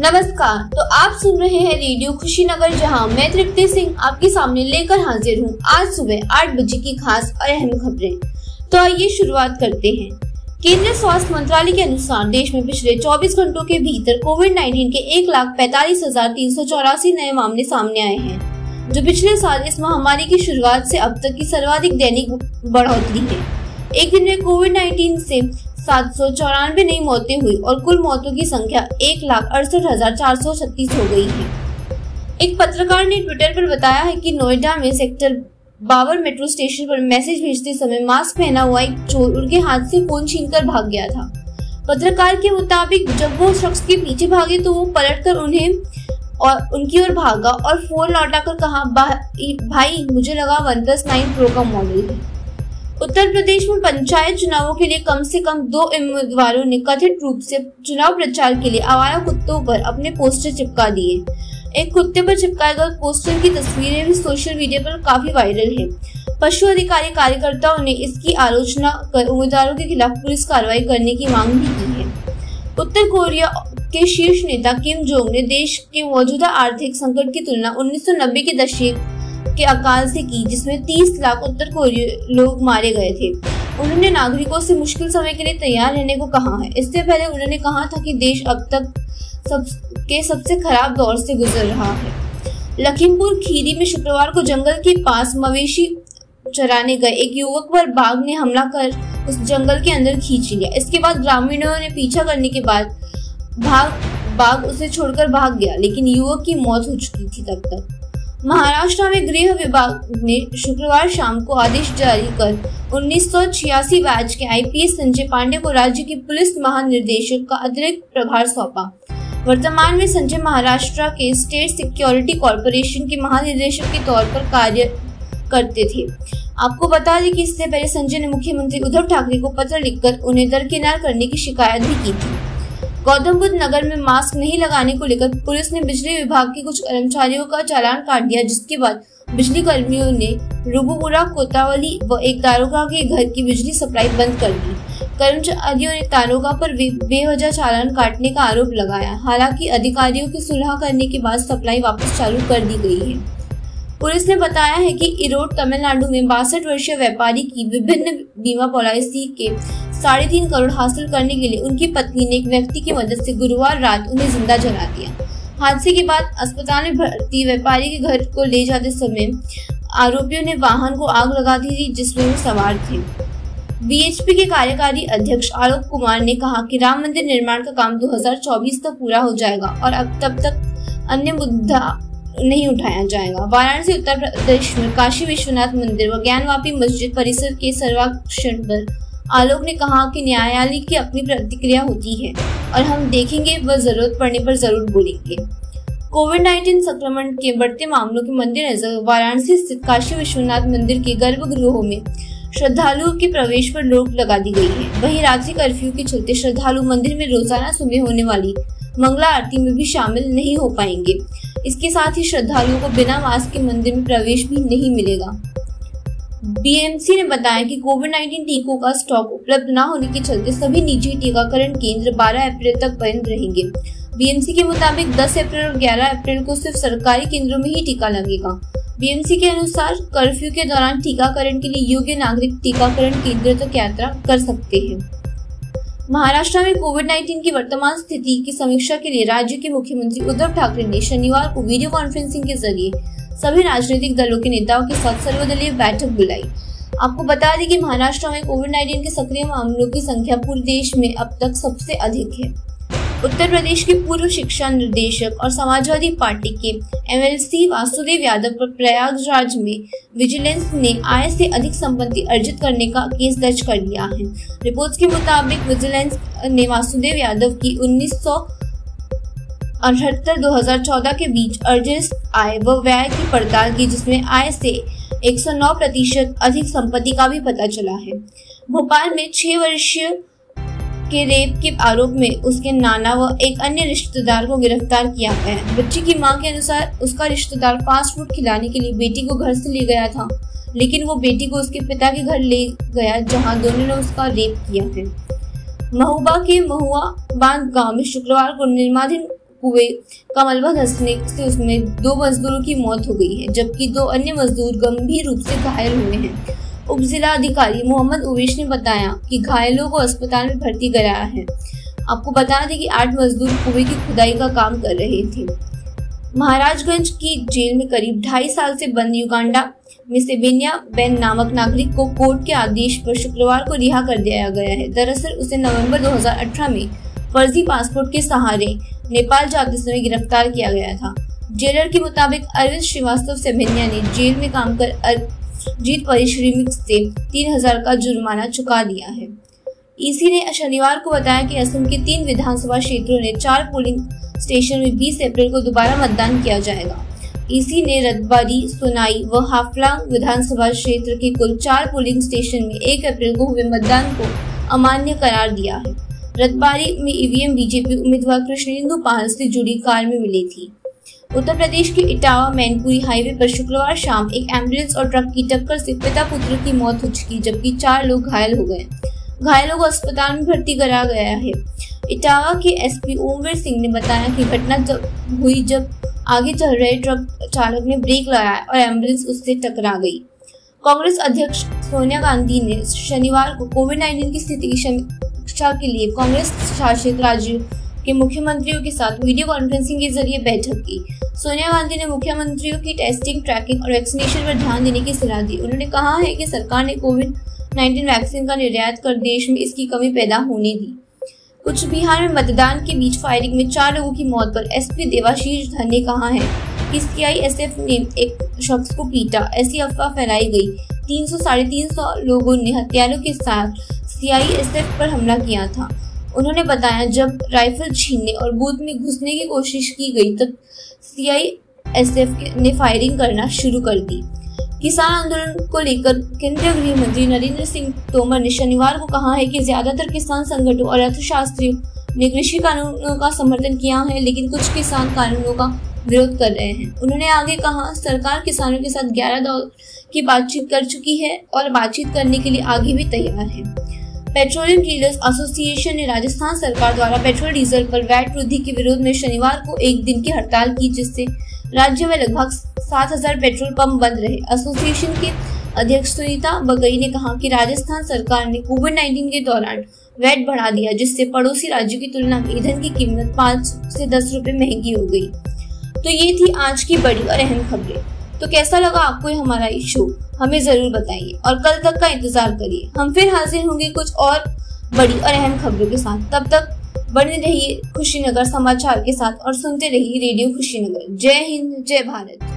नमस्कार तो आप सुन रहे हैं रेडियो खुशीनगर, जहाँ मैं तृप्ति सिंह आपके सामने लेकर हाजिर हूँ आज सुबह आठ बजे की खास और अहम खबरें। तो आइए शुरुआत करते हैं। केंद्रीय स्वास्थ्य मंत्रालय के अनुसार देश में पिछले 24 घंटों के भीतर कोविड 19 के एक लाख पैतालीस हज़ार तीन सौ चौरासी नए मामले सामने आए हैं, जो पिछले साल इस महामारी की शुरुआत से अब तक की सर्वाधिक दैनिक बढ़ोतरी है। एक दिन में कोविड 19 से सात सौ चौरानवे नई मौतें हुई और कुल मौतों की संख्या एक लाख अड़सठ हज़ार चार सौ छत्तीस हो गई है। एक पत्रकार ने ट्विटर पर बताया है कि नोएडा में सेक्टर बाबर मेट्रो स्टेशन पर मैसेज भेजते समय मास्क पहना हुआ एक चोर उनके हाथ से फ़ोन छीनकर भाग गया था। पत्रकार के मुताबिक, जब वो शख्स के पीछे भागे तो वो पलटकर उन्हें और उनकी ओर भागा और फ़ोन लौटाकर कहा भाई, मुझे लगा वन प्लस नाइन प्रो का मॉडल है। उत्तर प्रदेश में पंचायत चुनावों के लिए कम से कम दो उम्मीदवारों ने कथित रूप से चुनाव प्रचार के लिए आवारा कुत्तों पर अपने पोस्टर चिपका दिए। एक कुत्ते पर चिपकाए गए पोस्टर की तस्वीरें भी सोशल मीडिया पर काफ़ी वायरल है। पशु अधिकारी कार्यकर्ताओं ने इसकी आलोचना कर उम्मीदवारों के खिलाफ पुलिस कार्रवाई करने की मांग भी की है। उत्तर कोरिया के शीर्ष नेता किम जोंग ने देश के मौजूदा आर्थिक संकट की तुलना 1990 के दशक के अकाल से की, जिसमें 30 लाख उत्तर कोरिया लोग मारे गए थे। उन्होंने नागरिकों से मुश्किल समय के लिए तैयार रहने को कहा है। इससे पहले उन्होंने कहा था कि देश अब तक सब के सबसे खराब दौर से गुजर रहा है। लखीमपुर खीरी में शुक्रवार को जंगल के पास मवेशी चराने गए। एक युवक पर बाघ ने हमला कर उस जंगल के अंदर खींच लिया। इसके बाद ग्रामीणों ने पीछा करने के बाद भाग, बाघ उसे छोड़कर भाग गया, लेकिन युवक की मौत हो चुकी थी तब तक। महाराष्ट्र में गृह विभाग ने शुक्रवार शाम को आदेश जारी कर उन्नीस सौ छियासी बैच के आईपीएस संजय पांडे को राज्य की पुलिस महानिर्देशक का अतिरिक्त प्रभार सौंपा। वर्तमान में संजय महाराष्ट्र के स्टेट सिक्योरिटी कॉरपोरेशन के महानिदेशक के तौर पर कार्य करते थे। आपको बता दें कि इससे पहले संजय ने मुख्यमंत्री उद्धव ठाकरे को पत्र लिखकर उन्हें दरकिनार करने की शिकायत भी की थी। गौतम बुद्ध नगर में मास्क नहीं लगाने को लेकर पुलिस ने बिजली विभाग के कुछ कर्मचारियों का चालान काट दिया, जिसके बाद बिजली कर्मियों ने रुबुपुरा कोतावली व एक दारोगा के घर की बिजली सप्लाई बंद कर दी। कर्मचारियों ने दारोगा पर बेवजह चालान काटने का आरोप लगाया। हालाँकि अधिकारियों की सुलह करने के बाद सप्लाई वापस चालू कर दी गई है। पुलिस ने बताया है कि इरोड तमिलनाडु में बासठ वर्षीय व्यापारी की विभिन्न बीमा पॉलिसी के साढ़े तीन करोड़ हासिल करने के लिए उनकी पत्नी ने एक व्यक्ति की मदद से गुरुवार रात उन्हें ज़िंदा जला दिया। हादसे के बाद अस्पताल में भर्ती व्यापारी के घर को ले जाते समय आरोपियों ने वाहन को आग लगा दी थी जिसमें वो सवार थे। बीएचपी के कार्यकारी अध्यक्ष आलोक कुमार ने कहा कि राम मंदिर निर्माण का काम 2024 तक पूरा हो जाएगा और अब तब तक अन्य मुद्दा नहीं उठाया जाएगा। वाराणसी, उत्तर प्रदेश में काशी विश्वनाथ मंदिर व ज्ञानवापी मस्जिद परिसर के सर्वाक्षण पर आलोक ने कहा कि न्यायालय की अपनी प्रतिक्रिया होती है और हम देखेंगे व ज़रूरत पड़ने पर ज़रूर बोलेंगे। कोविड 19 संक्रमण के बढ़ते मामलों के मद्देनजर वाराणसी स्थित काशी विश्वनाथ मंदिर के गर्भगृहों में श्रद्धालुओं के प्रवेश पर रोक लगा दी गई है। वहीं रात्रि कर्फ्यू के चलते श्रद्धालु मंदिर में रोज़ाना सुबह होने वाली मंगला आरती में भी शामिल नहीं हो पाएँगे। इसके साथ ही श्रद्धालुओं को बिना मास्क के मंदिर में प्रवेश भी नहीं मिलेगा। बीएमसी ने बताया कि कोविड 19 टीकों का स्टॉक उपलब्ध न होने के चलते सभी निजी टीकाकरण केंद्र 12 अप्रैल तक बंद रहेंगे। बीएमसी के मुताबिक 10 अप्रैल और 11 अप्रैल को सिर्फ़ सरकारी केंद्रों में ही टीका लगेगा। बीएमसी के अनुसार कर्फ्यू के दौरान टीकाकरण के लिए योग्य नागरिक टीकाकरण केंद्र तक यात्रा कर सकते हैं। महाराष्ट्र में कोविड 19 की वर्तमान स्थिति की समीक्षा के लिए राज्य के मुख्यमंत्री उद्धव ठाकरे ने शनिवार को वीडियो कॉन्फ्रेंसिंग के ज़रिए सभी राजनीतिक दलों के नेताओं के साथ सर्वदलीय बैठक बुलाई। आपको बता दें कि महाराष्ट्र में कोविड 19 के सक्रिय मामलों की संख्या पूरे देश में अब तक सबसे अधिक है। उत्तर प्रदेश के पूर्व शिक्षा निर्देशक और समाजवादी पार्टी के एमएलसी वासुदेव यादव पर प्रयागराज में विजिलेंस ने आय से अधिक संपत्ति अर्जित करने का केस दर्ज कर लिया है। रिपोर्ट्स के मुताबिक विजिलेंस ने वासुदेव यादव की उन्नीस सौ अठहत्तर दो के बीच अर्जित आय व व्यय की पड़ताल की, जिसमें आय से 109 प्रतिशत अधिक संपत्ति का भी पता चला है। भोपाल में छह वर्षीय के रेप के आरोप में उसके नाना व एक अन्य रिश्तेदार को गिरफ़्तार किया गया। है बच्ची की माँ के अनुसार उसका रिश्तेदार फास्ट फ़ूड खिलाने के लिए बेटी को घर से ले गया था, लेकिन वो बेटी को उसके पिता के घर ले गया, जहाँ दोनों ने उसका रेप किया है। महुबा के महुआ बाँध गाँव में शुक्रवार को निर्माधीन कुएँ का मलबा धसने से उसमें दो मजदूरों की मौत हो गई है, जबकि दो अन्य मजदूर गंभीर रूप से घायल हुए हैं। उप जिला अधिकारी मोहम्मद उवेश ने बताया कि घायलों को अस्पताल में भर्ती कराया है। आपको बता दें कि आठ मजदूर कुएँ की खुदाई का काम कर रहे थे। महाराजगंज की जेल में करीब ढाई साल से बंद युगांडा में सेबेनिया बेन नामक नागरिक को कोर्ट के आदेश पर शुक्रवार को रिहा कर दिया गया है। दरअसल उसे नवंबर 2018 में फर्जी पासपोर्ट के सहारे नेपाल जाते समय गिरफ़्तार किया गया था। जेलर के मुताबिक अरविंद श्रीवास्तव सेबेनिया ने जेल में काम कर जीत परिश्रमिक से तीन हज़ार का जुर्माना चुका दिया है। ईसी ने शनिवार को बताया कि असम के तीन विधानसभा क्षेत्रों ने चार पोलिंग स्टेशन में 20 अप्रैल को दोबारा मतदान किया जाएगा। ईसी ने रतबारी सोनाई व हाफलांग विधानसभा क्षेत्र के कुल चार पोलिंग स्टेशन में एक अप्रैल को हुए मतदान को अमान्य करार दिया है। रतबारी में ईवीएम बीजेपी उम्मीदवार कृष्णेंदु पाल से जुड़ी कार में मिली थी। उत्तर प्रदेश के इटावा, मैनपुरी हाईवे पर शुक्रवार शाम एक एंबुलेंस और ट्रक की टक्कर से पिता पुत्र की मौत हो चुकी, जबकि चार लोग घायल हो गए। घायलों को अस्पताल में भर्ती कराया गया है। इटावा के एसपी ओमवीर सिंह ने बताया कि घटना जब हुई, जब आगे चल रहे ट्रक चालक ने ब्रेक लगाया और एंबुलेंस उससे टकरा गई। कांग्रेस अध्यक्ष सोनिया गांधी ने शनिवार को कोविड 19 की स्थिति की समीक्षा के लिए कांग्रेस शासित राज्यों के मुख्यमंत्रियों के साथ वीडियो कॉन्फ्रेंसिंग के ज़रिए बैठक की। सोनिया गांधी ने मुख्यमंत्रियों की टेस्टिंग ट्रैकिंग और वैक्सीनेशन पर ध्यान देने की सलाह दी। उन्होंने कहा है कि सरकार ने कोविड 19 वैक्सीन का निर्यात कर देश में इसकी कमी पैदा होने दी। कुछ बिहार में मतदान के बीच फायरिंग में चार लोगों की मौत पर एसपी देवाशीष धन ने कहा है कि सीआईएसएफ ने एक शख्स को पीटा। ऐसी अफवाह फैलाई गई। तीन सौ साढ़े तीन सौ लोगों ने हथियारों के साथ सीआईएसएफ पर हमला किया था। उन्होंने बताया, जब राइफल छीनने और बूथ में घुसने की कोशिश की गई, तब सीआईएसएफ ने फायरिंग करना शुरू कर दी। किसान आंदोलन को लेकर केंद्रीय गृह मंत्री नरेंद्र सिंह तोमर ने शनिवार को कहा है कि ज़्यादातर किसान संगठनों और अर्थशास्त्रियों ने कृषि कानूनों का समर्थन किया है, लेकिन कुछ किसान कानूनों का विरोध कर रहे हैं। उन्होंने आगे कहा, सरकार किसानों के साथ ग्यारह दौर की बातचीत कर चुकी है और बातचीत करने के लिए आगे भी तैयार है। पेट्रोलियम डीलर्स एसोसिएशन ने राजस्थान सरकार द्वारा पेट्रोल डीजल पर वैट वृद्धि के विरोध में शनिवार को एक दिन की हड़ताल की, जिससे राज्य में लगभग सात हज़ार पेट्रोल पंप बंद रहे। एसोसिएशन के अध्यक्ष सुनीता बगई ने कहा कि राजस्थान सरकार ने कोविड 19 के दौरान वैट बढ़ा दिया, जिससे पड़ोसी राज्यों की तुलना में ईंधन की कीमत पाँच से दस रुपए महँगी हो गई। तो ये थी आज की बड़ी और अहम खबरें। तो कैसा लगा आपको ये हमारा ये शो हमें ज़रूर बताइए और कल तक का इंतज़ार करिए। हम फिर हाजिर होंगे कुछ और बड़ी और अहम खबरों के साथ। तब तक बने रहिए खुशीनगर समाचार के साथ और सुनते रहिए रेडियो खुशीनगर। जय हिंद, जय भारत।